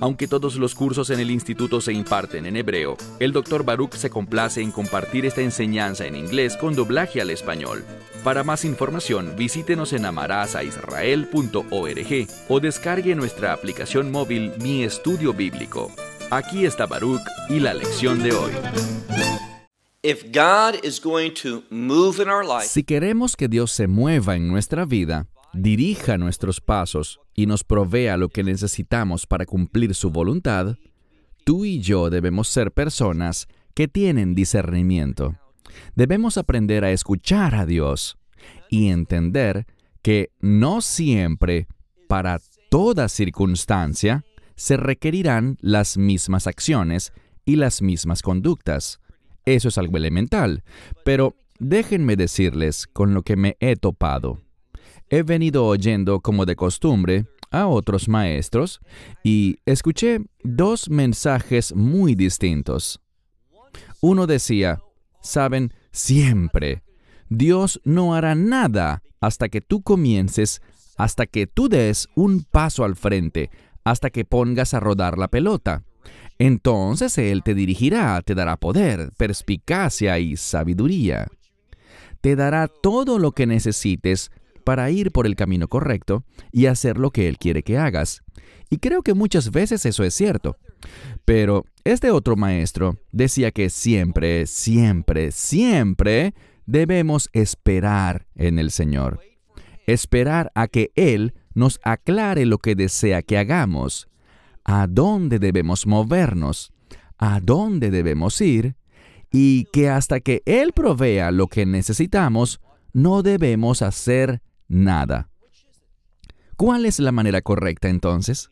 Aunque todos los cursos en el instituto se imparten en hebreo, el Dr. Baruch se complace en compartir esta enseñanza en inglés con doblaje al español. Para más información, visítenos en amarazaisrael.org o descargue nuestra aplicación móvil Mi Estudio Bíblico. Aquí está Baruch y la lección de hoy. Si queremos que Dios se mueva en nuestra vida, dirija nuestros pasos y nos provea lo que necesitamos para cumplir su voluntad, tú y yo debemos ser personas que tienen discernimiento. Debemos aprender a escuchar a Dios y entender que no siempre, para toda circunstancia, se requerirán las mismas acciones y las mismas conductas. Eso es algo elemental, pero déjenme decirles con lo que me he topado. He venido oyendo como de costumbre a otros maestros y escuché dos mensajes muy distintos. Uno decía, saben, siempre, Dios no hará nada hasta que tú comiences, hasta que tú des un paso al frente, hasta que pongas a rodar la pelota. Entonces Él te dirigirá, te dará poder, perspicacia y sabiduría. Te dará todo lo que necesites para ir por el camino correcto y hacer lo que Él quiere que hagas. Y creo que muchas veces eso es cierto. Pero este otro maestro decía que siempre, siempre, siempre debemos esperar en el Señor. Esperar a que Él nos aclare lo que desea que hagamos, a dónde debemos movernos, a dónde debemos ir, y que hasta que Él provea lo que necesitamos, no debemos hacer nada. ¿Cuál es la manera correcta entonces?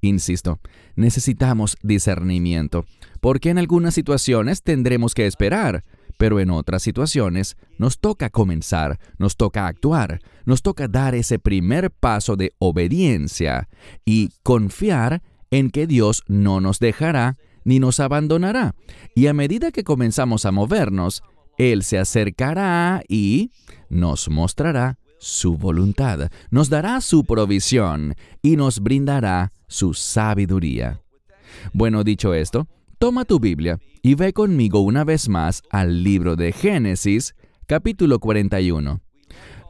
Insisto, necesitamos discernimiento, porque en algunas situaciones tendremos que esperar, pero en otras situaciones nos toca comenzar, nos toca actuar, nos toca dar ese primer paso de obediencia y confiar en que Dios no nos dejará ni nos abandonará. Y a medida que comenzamos a movernos, Él se acercará y nos mostrará su voluntad, nos dará su provisión y nos brindará su sabiduría. Bueno, dicho esto, toma tu Biblia y ve conmigo una vez más al libro de Génesis, capítulo 41.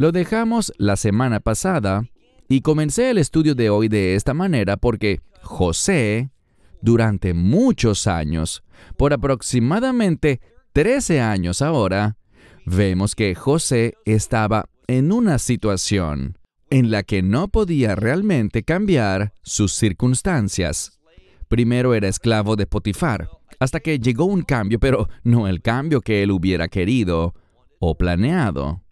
Lo dejamos la semana pasada y comencé el estudio de hoy de esta manera porque José, durante muchos años, por aproximadamente 13 años ahora, vemos que José estaba en una situación en la que no podía realmente cambiar sus circunstancias. Primero era esclavo de Potifar, hasta que llegó un cambio, pero no el cambio que él hubiera querido o planeado.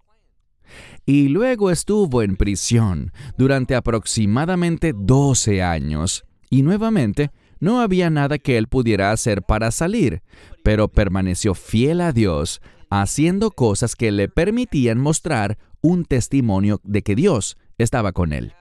Y luego estuvo en prisión durante aproximadamente 12 años, y nuevamente no había nada que él pudiera hacer para salir, pero permaneció fiel a Dios, haciendo cosas que le permitían mostrar un testimonio de que Dios estaba con él.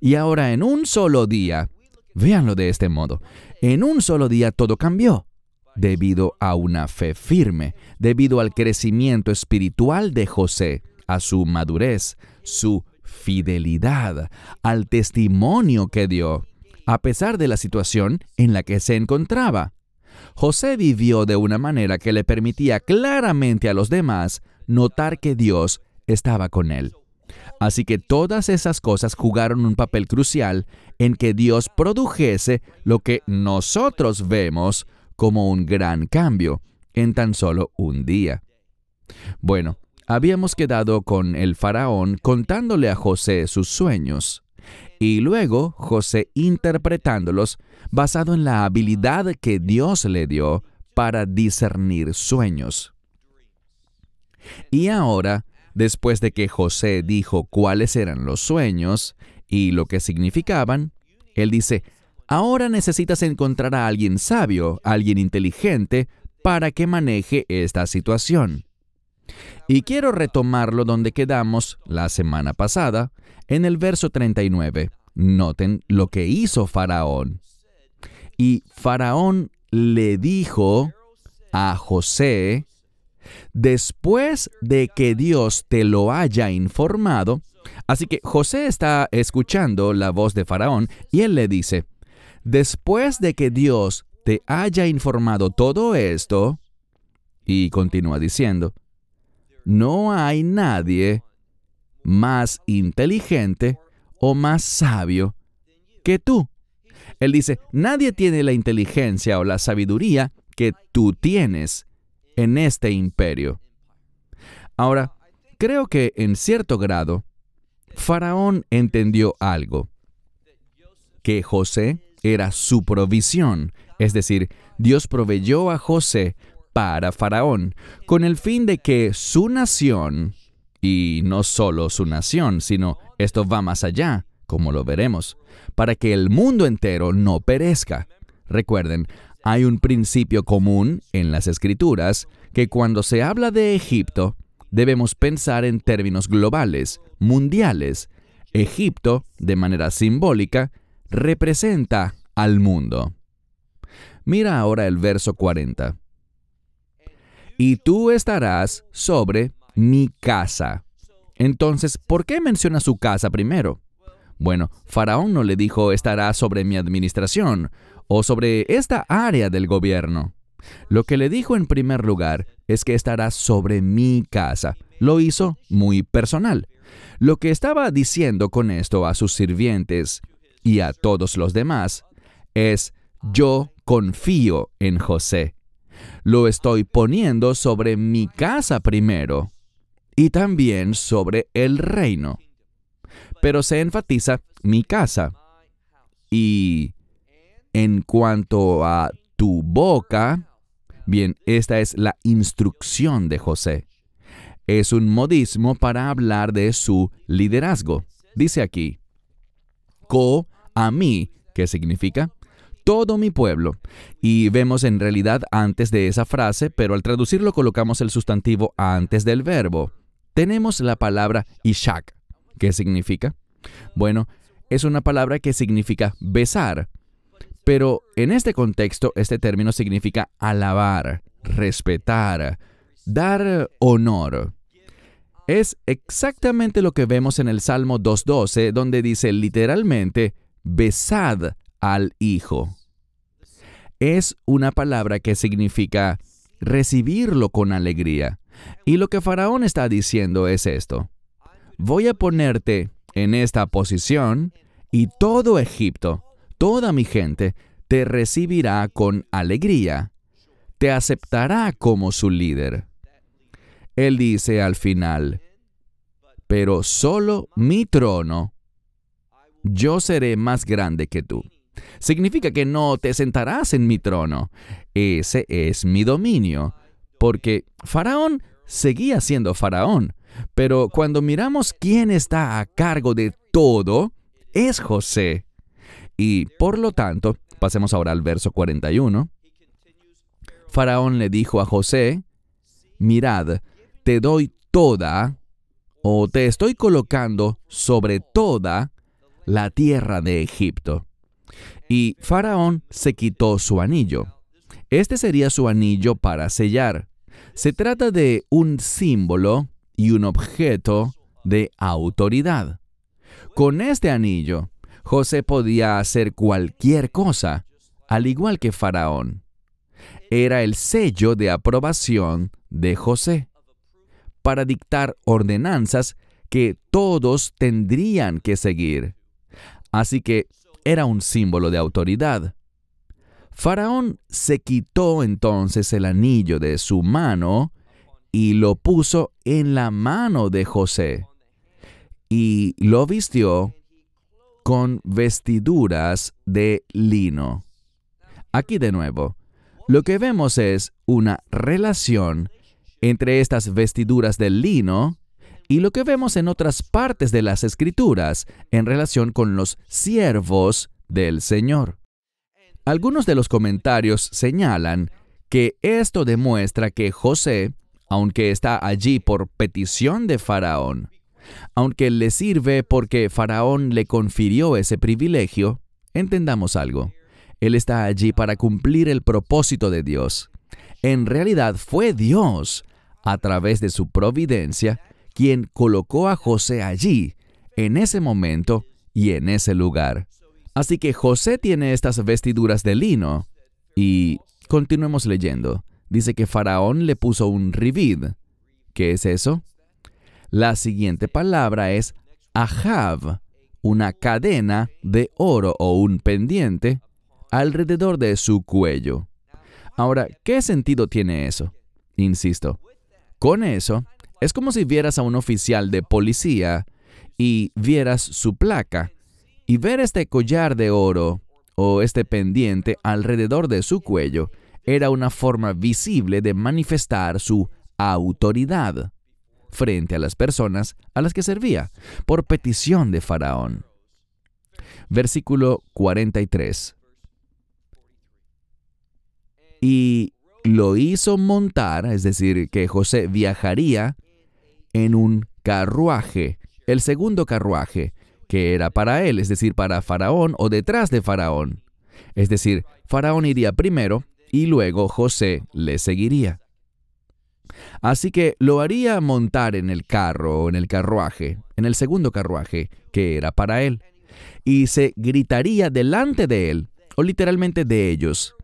Y ahora en un solo día, véanlo de este modo, en un solo día todo cambió debido a una fe firme, debido al crecimiento espiritual de José, a su madurez, su fidelidad, al testimonio que dio, a pesar de la situación en la que se encontraba. José vivió de una manera que le permitía claramente a los demás notar que Dios estaba con él. Así que todas esas cosas jugaron un papel crucial en que Dios produjese lo que nosotros vemos como un gran cambio en tan solo un día. Bueno, habíamos quedado con el faraón contándole a José sus sueños, y luego José interpretándolos basado en la habilidad que Dios le dio para discernir sueños. Y ahora, después de que José dijo cuáles eran los sueños y lo que significaban, él dice, Ahora necesitas encontrar a alguien sabio, alguien inteligente, para que maneje esta situación. Y quiero retomarlo donde quedamos la semana pasada, en el verso 39. Noten lo que hizo Faraón. Y Faraón le dijo a José, después de que Dios te lo haya informado, así que José está escuchando la voz de Faraón y él le dice, después de que Dios te haya informado todo esto, y continúa diciendo, no hay nadie más inteligente o más sabio que tú. Él dice, nadie tiene la inteligencia o la sabiduría que tú tienes en este imperio. Ahora, creo que en cierto grado, Faraón entendió algo, que José era su provisión, es decir, Dios proveyó a José para Faraón, con el fin de que su nación, y no solo su nación, sino esto va más allá, como lo veremos, para que el mundo entero no perezca. Recuerden, hay un principio común en las escrituras que cuando se habla de Egipto, debemos pensar en términos globales, mundiales. Egipto, de manera simbólica, representa al mundo. Mira ahora el verso 40 y tú estarás sobre mi casa. Entonces, ¿por qué menciona su casa primero? Bueno, Faraón no le dijo estará sobre mi administración o sobre esta área del gobierno. Lo que le dijo en primer lugar es que estará sobre mi casa. Lo hizo muy personal. Lo que estaba diciendo con esto a sus sirvientes y a todos los demás es, yo confío en José lo estoy poniendo sobre mi casa primero y también sobre el reino. Pero se enfatiza mi casa. Y en cuanto a tu boca, bien, esta es la instrucción de José. Es un modismo para hablar de su liderazgo. Dice aquí, co a mí, ¿qué significa? todo mi pueblo. Y vemos en realidad antes de esa frase, pero al traducirlo colocamos el sustantivo antes del verbo. Tenemos la palabra ishak. ¿Qué significa? Bueno, es una palabra que significa besar. Pero en este contexto, este término significa alabar, respetar, dar honor. Es exactamente lo que vemos en el Salmo 2.12, donde dice literalmente, besad al Hijo. Es una palabra que significa recibirlo con alegría. Y lo que Faraón está diciendo es esto. Voy a ponerte en esta posición y todo Egipto, toda mi gente, te recibirá con alegría, te aceptará como su líder. Él dice al final, pero solo mi trono, yo seré más grande que tú. Significa que no te sentarás en mi trono. Ese es mi dominio. Porque Faraón seguía siendo Faraón. Pero cuando miramos quién está a cargo de todo, es José. Y por lo tanto, pasemos ahora al verso 41. Faraón le dijo a José, mirad, te doy toda, o te estoy colocando sobre toda la tierra de Egipto. Y Faraón se quitó su anillo. Este sería su anillo para sellar. Se trata de un símbolo y un objeto de autoridad. Con este anillo, José podía hacer cualquier cosa, al igual que Faraón. Era el sello de aprobación de José para dictar ordenanzas que todos tendrían que seguir. Así que era un símbolo de autoridad. Faraón se quitó entonces el anillo de su mano y lo puso en la mano de José y lo vistió con vestiduras de lino. Aquí de nuevo, lo que vemos es una relación entre estas vestiduras de lino y lo que vemos en otras partes de las escrituras en relación con los siervos del Señor. Algunos de los comentarios señalan que esto demuestra que José, aunque está allí por petición de Faraón, aunque le sirve porque Faraón le confirió ese privilegio, entendamos algo. Él está allí para cumplir el propósito de Dios. En realidad fue Dios, a través de su providencia, quien colocó a José allí, en ese momento y en ese lugar. Así que José tiene estas vestiduras de lino. Y continuemos leyendo. Dice que Faraón le puso un rivid. ¿Qué es eso? La siguiente palabra es ajav, una cadena de oro o un pendiente alrededor de su cuello. Ahora, ¿qué sentido tiene eso? Insisto, con eso es como si vieras a un oficial de policía y vieras su placa y ver este collar de oro o este pendiente alrededor de su cuello era una forma visible de manifestar su autoridad frente a las personas a las que servía, por petición de Faraón. Versículo 43. Y lo hizo montar, es decir, que José viajaría en un carruaje, el segundo carruaje, que era para él, es decir, para Faraón o detrás de Faraón. Es decir, Faraón iría primero y luego José le seguiría. Así que lo haría montar en el carro o en el carruaje, en el segundo carruaje, que era para él, y se gritaría delante de él, o literalmente de ellos.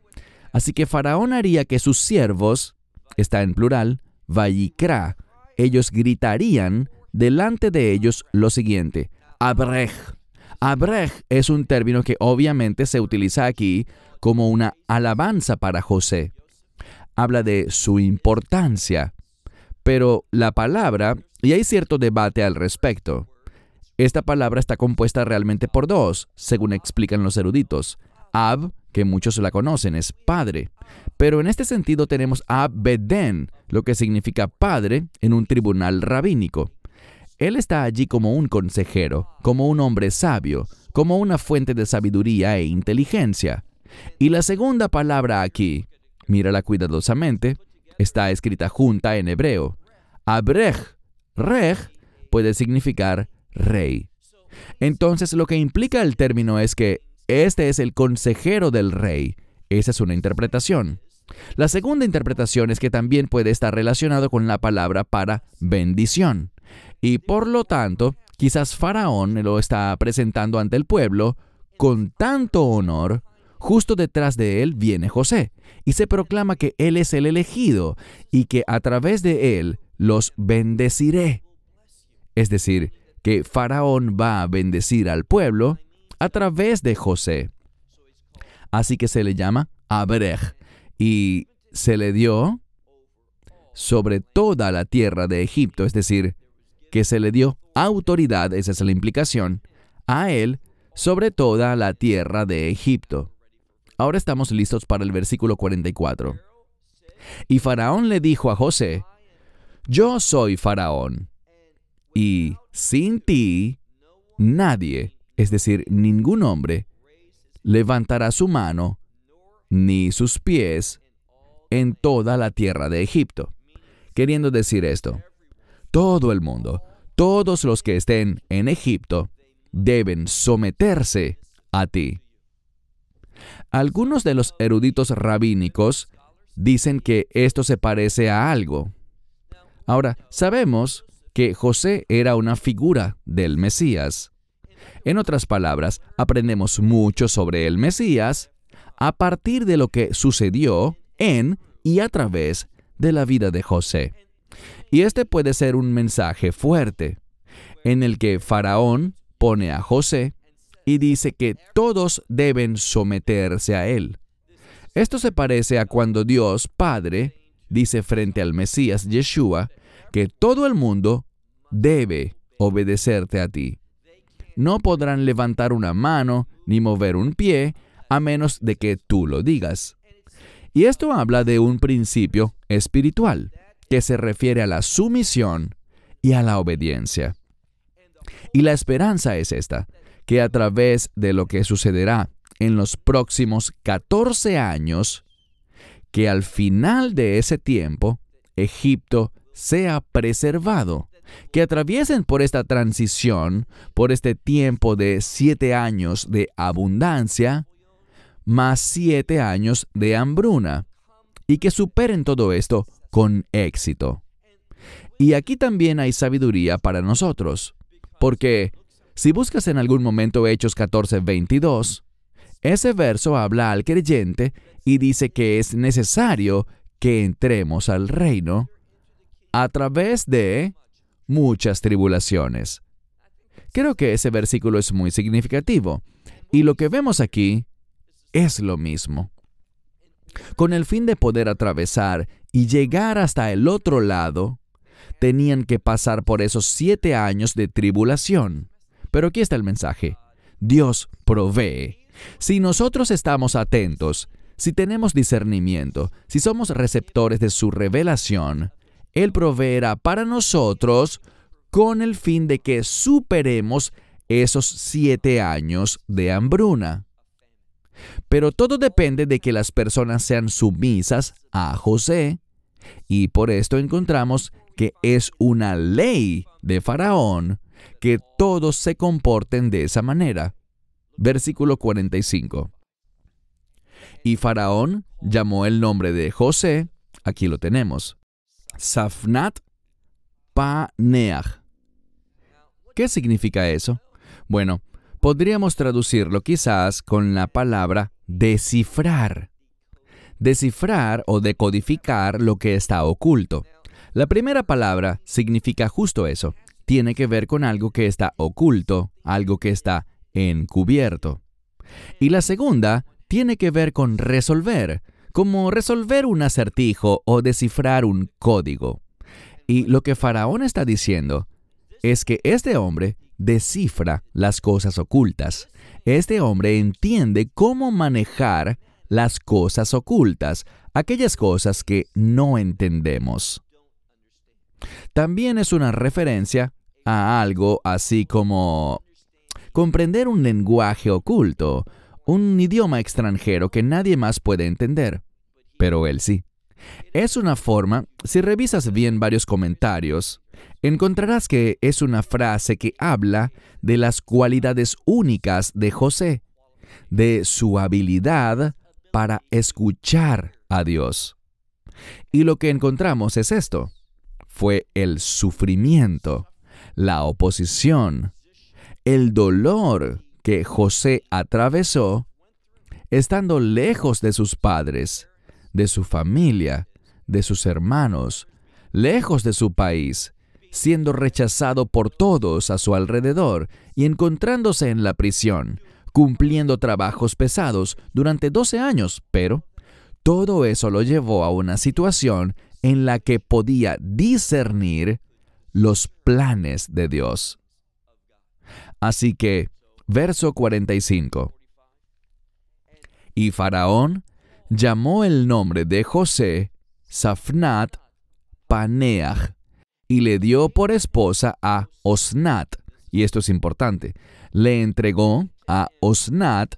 Así que Faraón haría que sus siervos, está en plural, Vayikra, ellos gritarían delante de ellos lo siguiente, Abrej. Abrej es un término que obviamente se utiliza aquí como una alabanza para José. Habla de su importancia. Pero la palabra, y hay cierto debate al respecto, esta palabra está compuesta realmente por dos, según explican los eruditos. Ab, que muchos la conocen, es padre. Pero en este sentido tenemos Ab Beden, lo que significa padre en un tribunal rabínico. Él está allí como un consejero, como un hombre sabio, como una fuente de sabiduría e inteligencia. Y la segunda palabra aquí, mírala cuidadosamente, está escrita junta en hebreo. Abrej, rej, puede significar rey. Entonces lo que implica el término es que este es el consejero del rey. Esa es una interpretación. La segunda interpretación es que también puede estar relacionado con la palabra para bendición. Y por lo tanto, quizás Faraón lo está presentando ante el pueblo con tanto honor, justo detrás de él viene José, y se proclama que él es el elegido y que a través de él los bendeciré. Es decir, que Faraón va a bendecir al pueblo a través de José. Así que se le llama Abrej y se le dio sobre toda la tierra de Egipto, es decir, que se le dio autoridad, esa es la implicación, a él sobre toda la tierra de Egipto. Ahora estamos listos para el versículo 44. Y Faraón le dijo a José, Yo soy Faraón, y sin ti nadie, es decir, ningún hombre, levantará su mano ni sus pies en toda la tierra de Egipto. Queriendo decir esto, todo el mundo, todos los que estén en Egipto, deben someterse a ti. Algunos de los eruditos rabínicos dicen que esto se parece a algo. Ahora, sabemos que José era una figura del Mesías. En otras palabras, aprendemos mucho sobre el Mesías a partir de lo que sucedió en y a través de la vida de José. Y este puede ser un mensaje fuerte, en el que Faraón pone a José y dice que todos deben someterse a él. Esto se parece a cuando Dios Padre dice frente al Mesías Yeshua que todo el mundo debe obedecerte a ti. No podrán levantar una mano ni mover un pie a menos de que tú lo digas. Y esto habla de un principio espiritual que se refiere a la sumisión y a la obediencia. Y la esperanza es esta, que a través de lo que sucederá en los próximos 14 años, que al final de ese tiempo, Egipto sea preservado, que atraviesen por esta transición, por este tiempo de siete años de abundancia, más siete años de hambruna, y que superen todo esto con éxito. Y aquí también hay sabiduría para nosotros, porque si buscas en algún momento Hechos 14, 22, ese verso habla al creyente y dice que es necesario que entremos al reino a través de muchas tribulaciones. Creo que ese versículo es muy significativo y lo que vemos aquí es lo mismo. Con el fin de poder atravesar y llegar hasta el otro lado, tenían que pasar por esos siete años de tribulación. Pero aquí está el mensaje. Dios provee. Si nosotros estamos atentos, si tenemos discernimiento, si somos receptores de su revelación, Él proveerá para nosotros con el fin de que superemos esos siete años de hambruna. Pero todo depende de que las personas sean sumisas a José, y por esto encontramos que es una ley de Faraón que todos se comporten de esa manera. Versículo 45. Y Faraón llamó el nombre de José, aquí lo tenemos, Safnat Paneach. ¿Qué significa eso? Bueno, podríamos traducirlo quizás con la palabra descifrar. Descifrar o decodificar lo que está oculto. La primera palabra significa justo eso. Tiene que ver con algo que está oculto, algo que está encubierto. Y la segunda tiene que ver con resolver, como resolver un acertijo o descifrar un código. Y lo que Faraón está diciendo es que este hombre descifra las cosas ocultas. Este hombre entiende cómo manejar las cosas ocultas, aquellas cosas que no entendemos. También es una referencia a algo así como comprender un lenguaje oculto, un idioma extranjero que nadie más puede entender, pero él sí. Es una forma, si revisas bien varios comentarios, encontrarás que es una frase que habla de las cualidades únicas de José, de su habilidad para escuchar a Dios. Y lo que encontramos es esto. Fue el sufrimiento, la oposición, el dolor que José atravesó estando lejos de sus padres, de su familia, de sus hermanos, lejos de su país, siendo rechazado por todos a su alrededor y encontrándose en la prisión, cumpliendo trabajos pesados durante 12 años, pero todo eso lo llevó a una situación en la que podía discernir los planes de Dios. Así que, verso 45. Y Faraón llamó el nombre de José Safnat Paneach y le dio por esposa a Osnat. Y esto es importante. Le entregó a Osnat,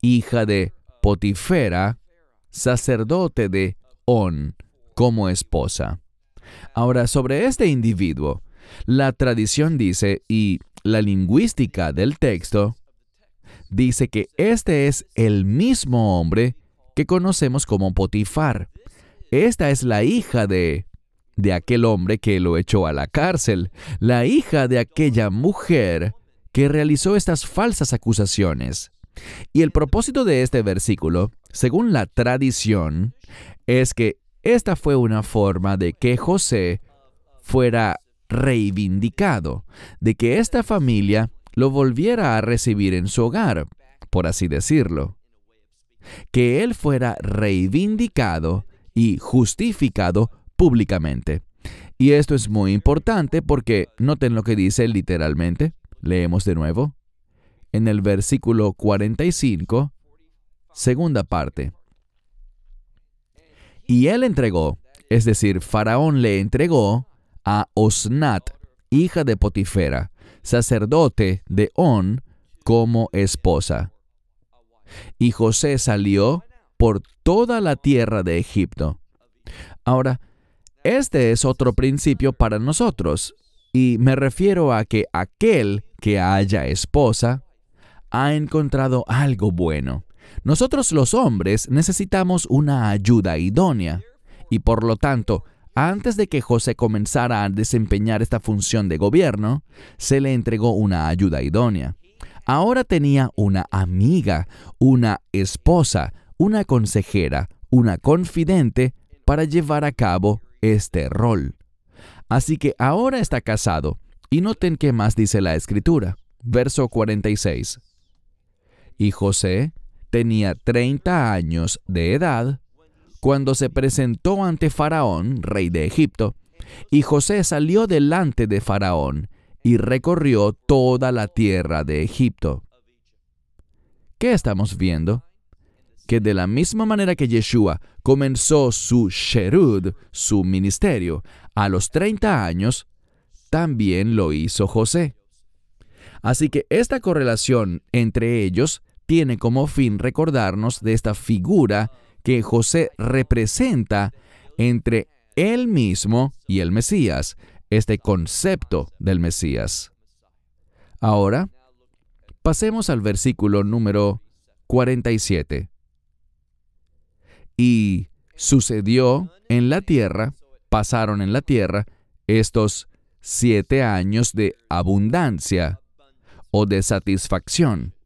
hija de Potifera, sacerdote de On, como esposa. Ahora, sobre este individuo, la tradición dice, y la lingüística del texto dice que este es el mismo hombre que conocemos como Potifar. Esta es la hija de de aquel hombre que lo echó a la cárcel, la hija de aquella mujer que realizó estas falsas acusaciones. Y el propósito de este versículo, según la tradición, es que esta fue una forma de que José fuera reivindicado, de que esta familia lo volviera a recibir en su hogar, por así decirlo. Que él fuera reivindicado y justificado públicamente. Y esto es muy importante porque noten lo que dice literalmente. Leemos de nuevo. En el versículo 45, segunda parte. Y él entregó, es decir, Faraón le entregó a Osnat, hija de Potifera, sacerdote de On, como esposa. Y José salió por toda la tierra de Egipto. Ahora, este es otro principio para nosotros, y me refiero a que aquel que haya esposa ha encontrado algo bueno. Nosotros los hombres necesitamos una ayuda idónea, y por lo tanto, antes de que José comenzara a desempeñar esta función de gobierno, se le entregó una ayuda idónea. Ahora tenía una amiga, una esposa, una consejera, una confidente para llevar a cabo este rol. Así que ahora está casado. Y noten qué más dice la escritura. Verso 46. Y José tenía 30 años de edad cuando se presentó ante Faraón, rey de Egipto, y José salió delante de Faraón y recorrió toda la tierra de Egipto. ¿Qué estamos viendo? Que de la misma manera que Yeshua comenzó su Sherud, su ministerio, a los 30 años, también lo hizo José. Así que esta correlación entre ellos tiene como fin recordarnos de esta figura que José representa entre él mismo y el Mesías, este concepto del Mesías. Ahora, pasemos al versículo número 47. Y sucedió en la tierra, pasaron en la tierra estos siete años de abundancia o de satisfacción.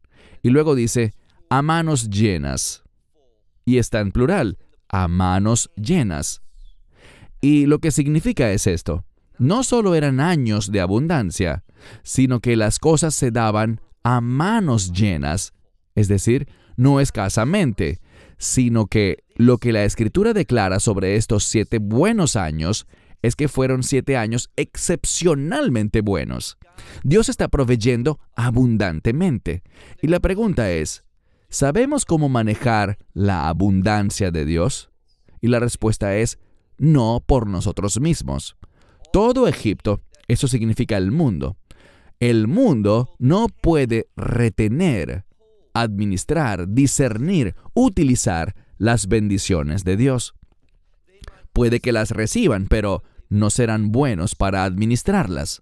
Y luego dice, a manos llenas y está en plural, a manos llenas. Y lo que significa es esto. No solo eran años de abundancia, sino que las cosas se daban a manos llenas, es decir, no escasamente, sino que lo que la escritura declara sobre estos siete buenos años es que fueron siete años excepcionalmente buenos. Dios está proveyendo abundantemente. Y la pregunta es, ¿Sabemos cómo manejar la abundancia de Dios? Y la respuesta es no por nosotros mismos. Todo Egipto, eso significa el mundo. El mundo no puede retener, administrar, discernir, utilizar las bendiciones de Dios. Puede que las reciban, pero no serán buenos para administrarlas.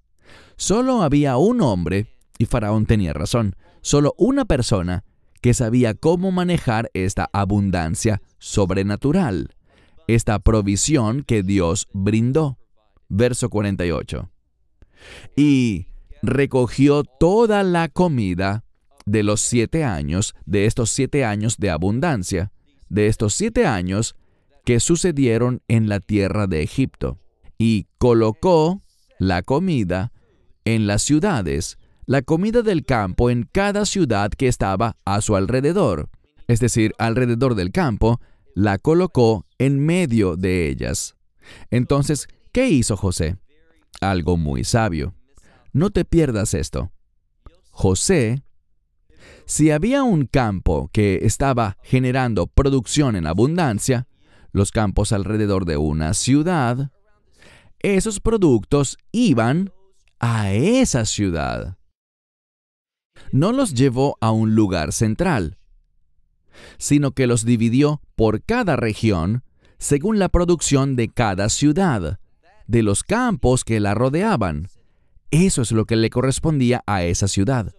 Solo había un hombre, y Faraón tenía razón, solo una persona que sabía cómo manejar esta abundancia sobrenatural, esta provisión que Dios brindó. Verso 48. Y recogió toda la comida de los siete años, de estos siete años de abundancia, de estos siete años que sucedieron en la tierra de Egipto, y colocó la comida en las ciudades la comida del campo en cada ciudad que estaba a su alrededor, es decir, alrededor del campo, la colocó en medio de ellas. Entonces, ¿qué hizo José? Algo muy sabio. No te pierdas esto. José, si había un campo que estaba generando producción en abundancia, los campos alrededor de una ciudad, esos productos iban a esa ciudad no los llevó a un lugar central, sino que los dividió por cada región según la producción de cada ciudad, de los campos que la rodeaban. Eso es lo que le correspondía a esa ciudad.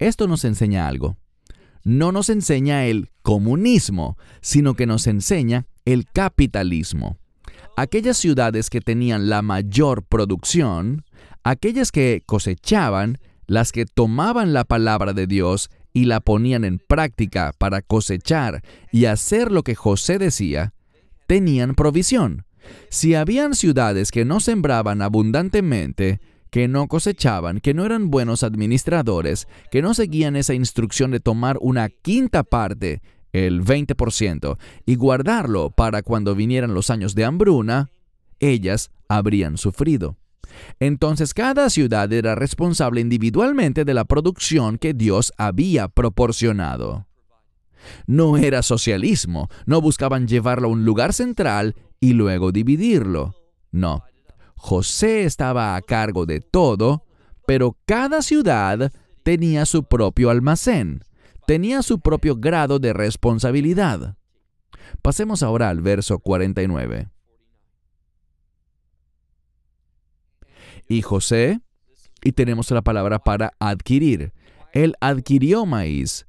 Esto nos enseña algo. No nos enseña el comunismo, sino que nos enseña el capitalismo. Aquellas ciudades que tenían la mayor producción, aquellas que cosechaban, las que tomaban la palabra de Dios y la ponían en práctica para cosechar y hacer lo que José decía, tenían provisión. Si habían ciudades que no sembraban abundantemente, que no cosechaban, que no eran buenos administradores, que no seguían esa instrucción de tomar una quinta parte, el 20%, y guardarlo para cuando vinieran los años de hambruna, ellas habrían sufrido. Entonces cada ciudad era responsable individualmente de la producción que Dios había proporcionado. No era socialismo, no buscaban llevarlo a un lugar central y luego dividirlo. No, José estaba a cargo de todo, pero cada ciudad tenía su propio almacén, tenía su propio grado de responsabilidad. Pasemos ahora al verso 49. Y José, y tenemos la palabra para adquirir. Él adquirió maíz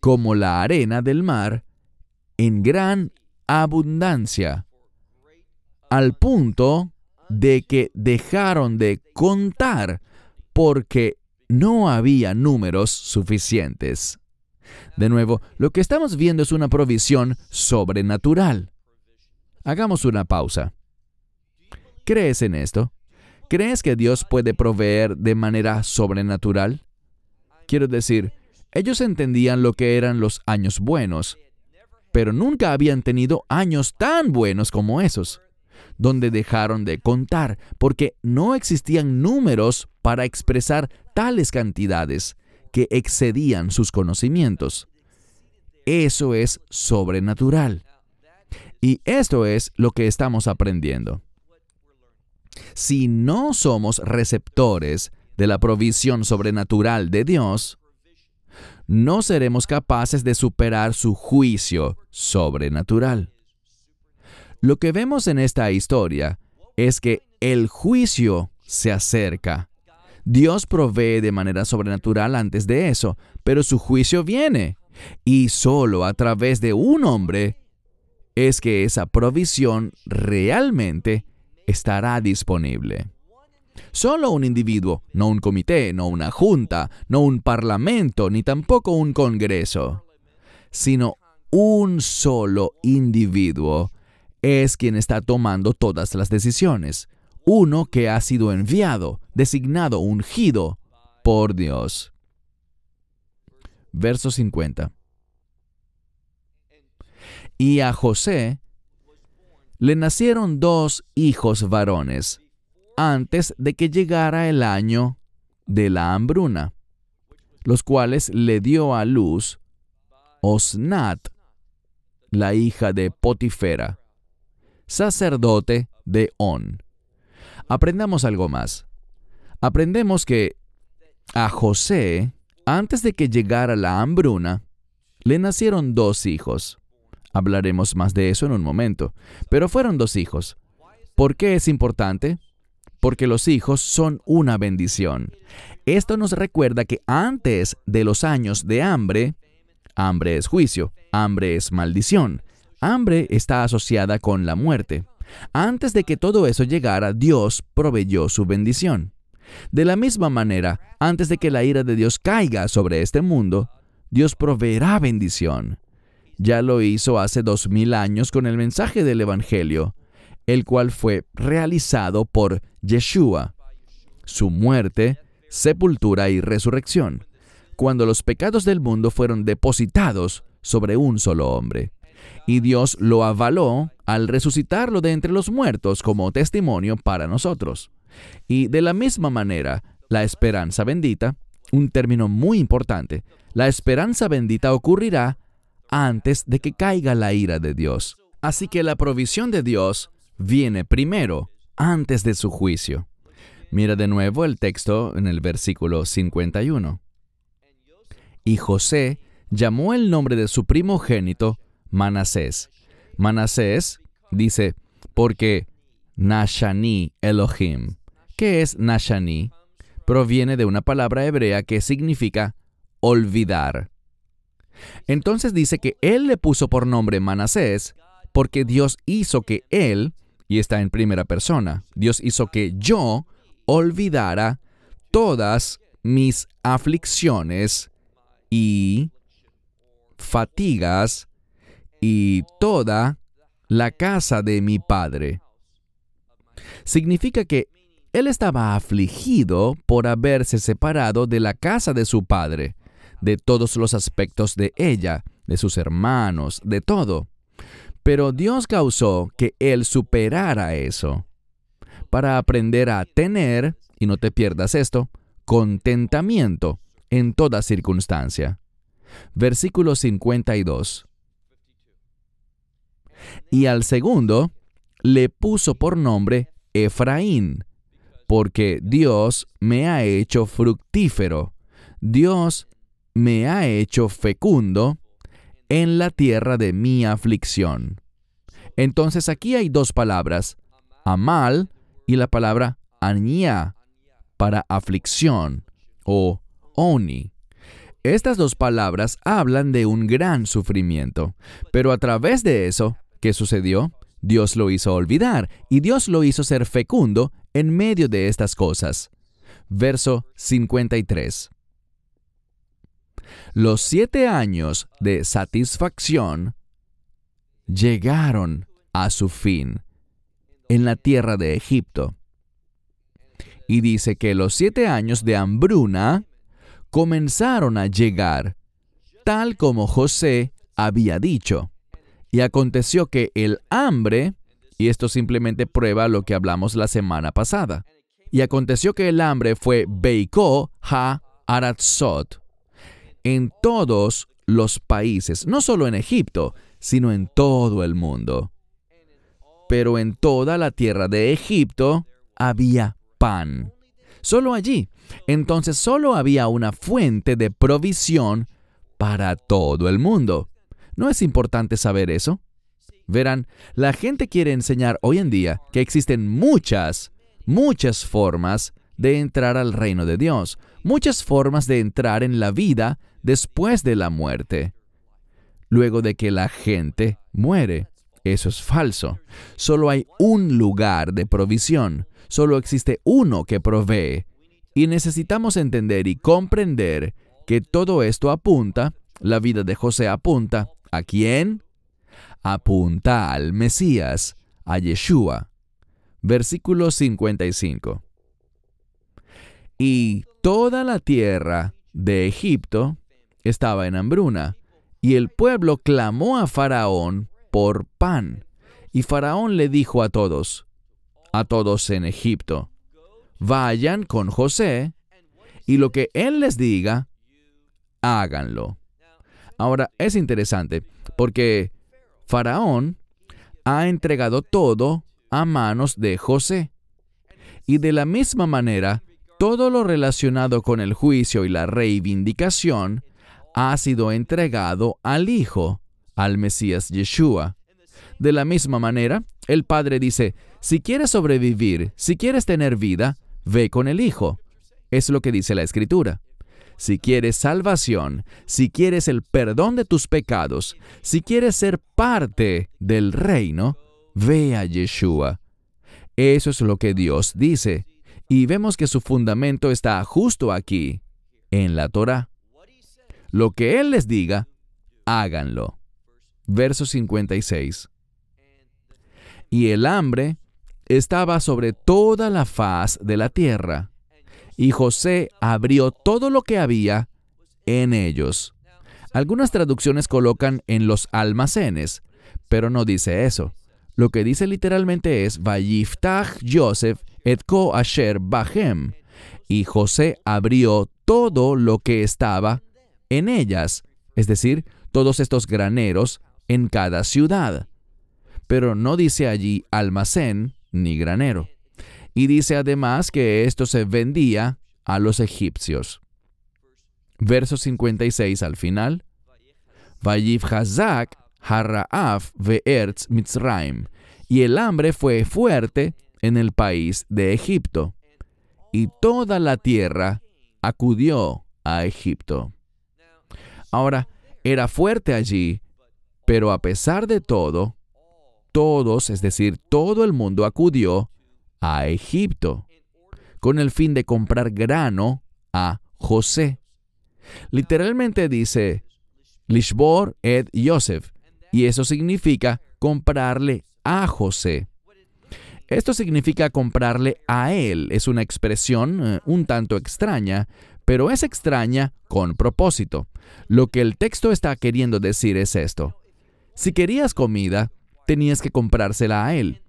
como la arena del mar en gran abundancia, al punto de que dejaron de contar porque no había números suficientes. De nuevo, lo que estamos viendo es una provisión sobrenatural. Hagamos una pausa. ¿Crees en esto? ¿Crees que Dios puede proveer de manera sobrenatural? Quiero decir, ellos entendían lo que eran los años buenos, pero nunca habían tenido años tan buenos como esos, donde dejaron de contar porque no existían números para expresar tales cantidades que excedían sus conocimientos. Eso es sobrenatural. Y esto es lo que estamos aprendiendo. Si no somos receptores de la provisión sobrenatural de Dios, no seremos capaces de superar su juicio sobrenatural. Lo que vemos en esta historia es que el juicio se acerca. Dios provee de manera sobrenatural antes de eso, pero su juicio viene. Y solo a través de un hombre es que esa provisión realmente estará disponible. Solo un individuo, no un comité, no una junta, no un parlamento, ni tampoco un congreso, sino un solo individuo es quien está tomando todas las decisiones uno que ha sido enviado, designado, ungido por Dios. Verso 50. Y a José le nacieron dos hijos varones antes de que llegara el año de la hambruna, los cuales le dio a luz Osnat, la hija de Potifera, sacerdote de On aprendamos algo más. Aprendemos que a José, antes de que llegara la hambruna, le nacieron dos hijos. Hablaremos más de eso en un momento, pero fueron dos hijos. ¿Por qué es importante? Porque los hijos son una bendición. Esto nos recuerda que antes de los años de hambre, hambre es juicio, hambre es maldición, hambre está asociada con la muerte. Antes de que todo eso llegara, Dios proveyó su bendición. De la misma manera, antes de que la ira de Dios caiga sobre este mundo, Dios proveerá bendición. Ya lo hizo hace dos mil años con el mensaje del Evangelio, el cual fue realizado por Yeshua, su muerte, sepultura y resurrección, cuando los pecados del mundo fueron depositados sobre un solo hombre y Dios lo avaló al resucitarlo de entre los muertos como testimonio para nosotros. Y de la misma manera, la esperanza bendita, un término muy importante, la esperanza bendita ocurrirá antes de que caiga la ira de Dios. Así que la provisión de Dios viene primero, antes de su juicio. Mira de nuevo el texto en el versículo 51. Y José llamó el nombre de su primogénito Manasés. Manasés dice, porque Nashani Elohim. ¿Qué es Nashani? Proviene de una palabra hebrea que significa olvidar. Entonces dice que él le puso por nombre Manasés porque Dios hizo que él, y está en primera persona, Dios hizo que yo olvidara todas mis aflicciones y fatigas y toda la casa de mi padre. Significa que él estaba afligido por haberse separado de la casa de su padre, de todos los aspectos de ella, de sus hermanos, de todo. Pero Dios causó que él superara eso, para aprender a tener, y no te pierdas esto, contentamiento en toda circunstancia. Versículo 52 y al segundo le puso por nombre Efraín, porque Dios me ha hecho fructífero, Dios me ha hecho fecundo en la tierra de mi aflicción. Entonces aquí hay dos palabras, amal y la palabra añá, para aflicción o oni. Estas dos palabras hablan de un gran sufrimiento, pero a través de eso, ¿qué sucedió? Dios lo hizo olvidar y Dios lo hizo ser fecundo en medio de estas cosas. Verso 53. Los siete años de satisfacción llegaron a su fin en la tierra de Egipto. Y dice que los siete años de hambruna comenzaron a llegar, tal como José había dicho. Y aconteció que el hambre, y esto simplemente prueba lo que hablamos la semana pasada, y aconteció que el hambre fue Beiko ha Aratzot en todos los países, no solo en Egipto, sino en todo el mundo. Pero en toda la tierra de Egipto había pan. Solo allí. Entonces solo había una fuente de provisión para todo el mundo. ¿No es importante saber eso? Verán, la gente quiere enseñar hoy en día que existen muchas, muchas formas de entrar al reino de Dios, muchas formas de entrar en la vida después de la muerte. Luego de que la gente muere. Eso es falso. Solo hay un lugar de provisión. Solo existe uno que provee. Y necesitamos entender y comprender que todo esto apunta, la vida de José apunta, ¿a quién? Apunta al Mesías, a Yeshua. Versículo 55. Y toda la tierra de Egipto estaba en hambruna, y el pueblo clamó a Faraón por pan. Y Faraón le dijo a todos, a todos en Egipto, vayan con José, y lo que él les diga, háganlo. Ahora, es interesante, porque Faraón ha entregado todo a manos de José. Y de la misma manera, todo lo relacionado con el juicio y la reivindicación ha sido entregado al Hijo, al Mesías Yeshua. De la misma manera, el Padre dice, si quieres sobrevivir, si quieres tener vida, ve con el Hijo. Es lo que dice la Escritura. Si quieres salvación, si quieres el perdón de tus pecados, si quieres ser parte del reino, ve a Yeshua. Eso es lo que Dios dice y vemos que su fundamento está justo aquí, en la Torah. Lo que Él les diga, háganlo. Verso 56. Y el hambre estaba sobre toda la faz de la tierra, y José abrió todo lo que había en ellos. Algunas traducciones colocan en los almacenes, pero no dice eso. Lo que dice literalmente es Vayiftach Joseph Etko Asher Bahem, y José abrió todo lo que estaba en ellas, es decir, todos estos graneros en cada ciudad. Pero no dice allí almacén ni granero. Y dice además que esto se vendía a los egipcios. Verso 56 al final. Hazak Harraaf. Y el hambre fue fuerte en el país de Egipto, y toda la tierra acudió a Egipto. Ahora, era fuerte allí, pero a pesar de todo, todos, es decir, todo el mundo acudió a Egipto, con el fin de comprar grano a José. Literalmente dice, Lishbor ed Yosef, y eso significa comprarle a José. Esto significa comprarle a él. Es una expresión eh, un tanto extraña, pero es extraña con propósito. Lo que el texto está queriendo decir es esto. Si querías comida, tenías que comprársela a él.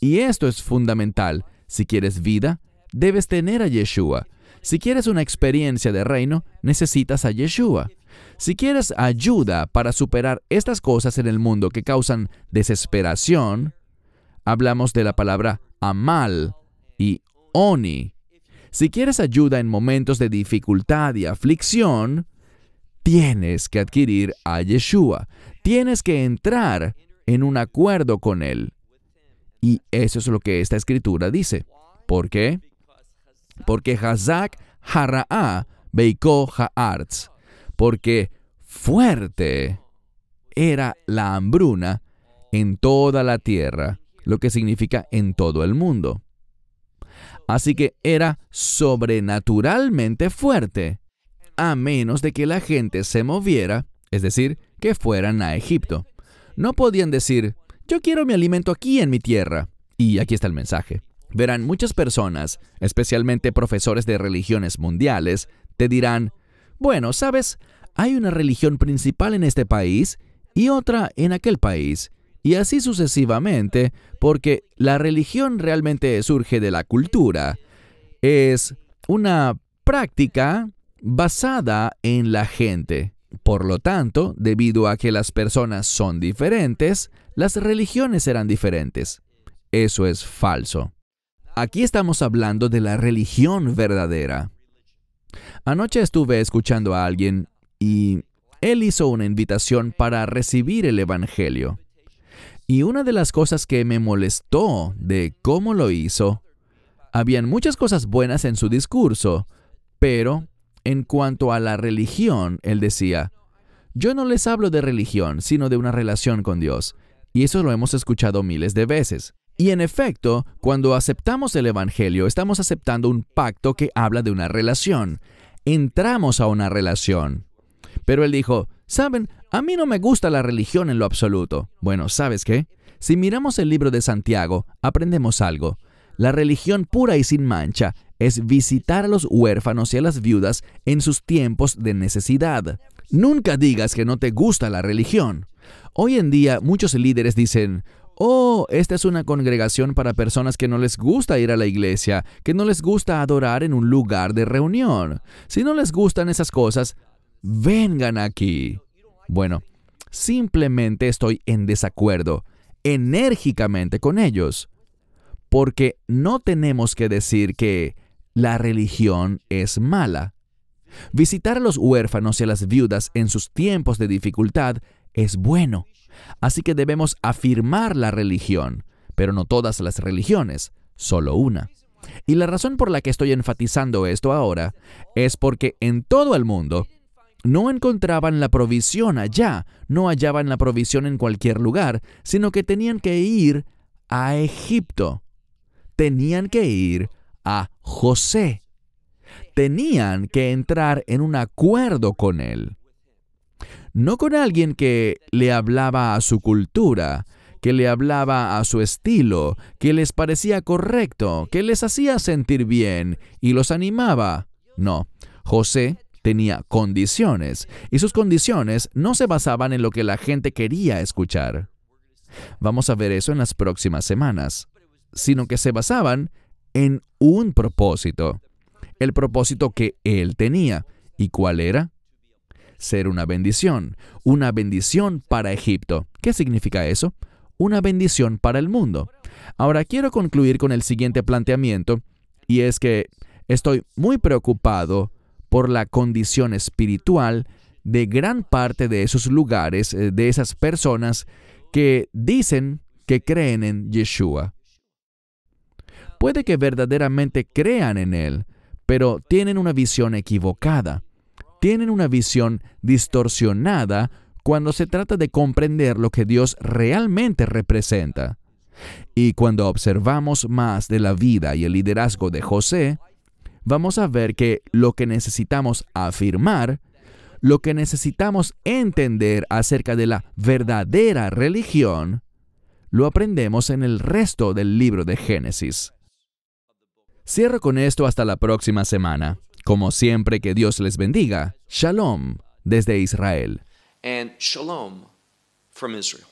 Y esto es fundamental. Si quieres vida, debes tener a Yeshua. Si quieres una experiencia de reino, necesitas a Yeshua. Si quieres ayuda para superar estas cosas en el mundo que causan desesperación, hablamos de la palabra amal y oni. Si quieres ayuda en momentos de dificultad y aflicción, tienes que adquirir a Yeshua. Tienes que entrar en un acuerdo con Él. Y eso es lo que esta escritura dice. ¿Por qué? porque Hazak Hara'a Beiko Ha'artz, porque fuerte era la hambruna en toda la tierra, lo que significa en todo el mundo. Así que era sobrenaturalmente fuerte, a menos de que la gente se moviera, es decir, que fueran a Egipto. No podían decir, yo quiero mi alimento aquí en mi tierra. Y aquí está el mensaje. Verán, muchas personas, especialmente profesores de religiones mundiales, te dirán, bueno, sabes, hay una religión principal en este país y otra en aquel país, y así sucesivamente, porque la religión realmente surge de la cultura. Es una práctica basada en la gente. Por lo tanto, debido a que las personas son diferentes, las religiones serán diferentes. Eso es falso. Aquí estamos hablando de la religión verdadera. Anoche estuve escuchando a alguien y él hizo una invitación para recibir el Evangelio. Y una de las cosas que me molestó de cómo lo hizo, habían muchas cosas buenas en su discurso, pero en cuanto a la religión, él decía, yo no les hablo de religión, sino de una relación con Dios. Y eso lo hemos escuchado miles de veces. Y en efecto, cuando aceptamos el Evangelio, estamos aceptando un pacto que habla de una relación. Entramos a una relación. Pero él dijo, saben, a mí no me gusta la religión en lo absoluto. Bueno, ¿sabes qué? Si miramos el libro de Santiago, aprendemos algo. La religión pura y sin mancha es visitar a los huérfanos y a las viudas en sus tiempos de necesidad. Nunca digas que no te gusta la religión. Hoy en día muchos líderes dicen, oh, esta es una congregación para personas que no les gusta ir a la iglesia, que no les gusta adorar en un lugar de reunión. Si no les gustan esas cosas, vengan aquí. Bueno, simplemente estoy en desacuerdo enérgicamente con ellos, porque no tenemos que decir que la religión es mala. Visitar a los huérfanos y a las viudas en sus tiempos de dificultad es bueno. Así que debemos afirmar la religión, pero no todas las religiones, solo una. Y la razón por la que estoy enfatizando esto ahora es porque en todo el mundo no encontraban la provisión allá, no hallaban la provisión en cualquier lugar, sino que tenían que ir a Egipto. Tenían que ir a José. Tenían que entrar en un acuerdo con él no con alguien que le hablaba a su cultura, que le hablaba a su estilo, que les parecía correcto, que les hacía sentir bien y los animaba. No, José tenía condiciones y sus condiciones no se basaban en lo que la gente quería escuchar. Vamos a ver eso en las próximas semanas, sino que se basaban en un propósito, el propósito que él tenía. ¿Y cuál era? ser una bendición, una bendición para Egipto. ¿Qué significa eso? Una bendición para el mundo. Ahora quiero concluir con el siguiente planteamiento, y es que estoy muy preocupado por la condición espiritual de gran parte de esos lugares, eh, de esas personas que dicen que creen en Yeshua. Puede que verdaderamente crean en Él, pero tienen una visión equivocada tienen una visión distorsionada cuando se trata de comprender lo que Dios realmente representa. Y cuando observamos más de la vida y el liderazgo de José, vamos a ver que lo que necesitamos afirmar, lo que necesitamos entender acerca de la verdadera religión, lo aprendemos en el resto del libro de Génesis. Cierro con esto hasta la próxima semana. Como siempre, que Dios les bendiga. Shalom desde Israel. Israel.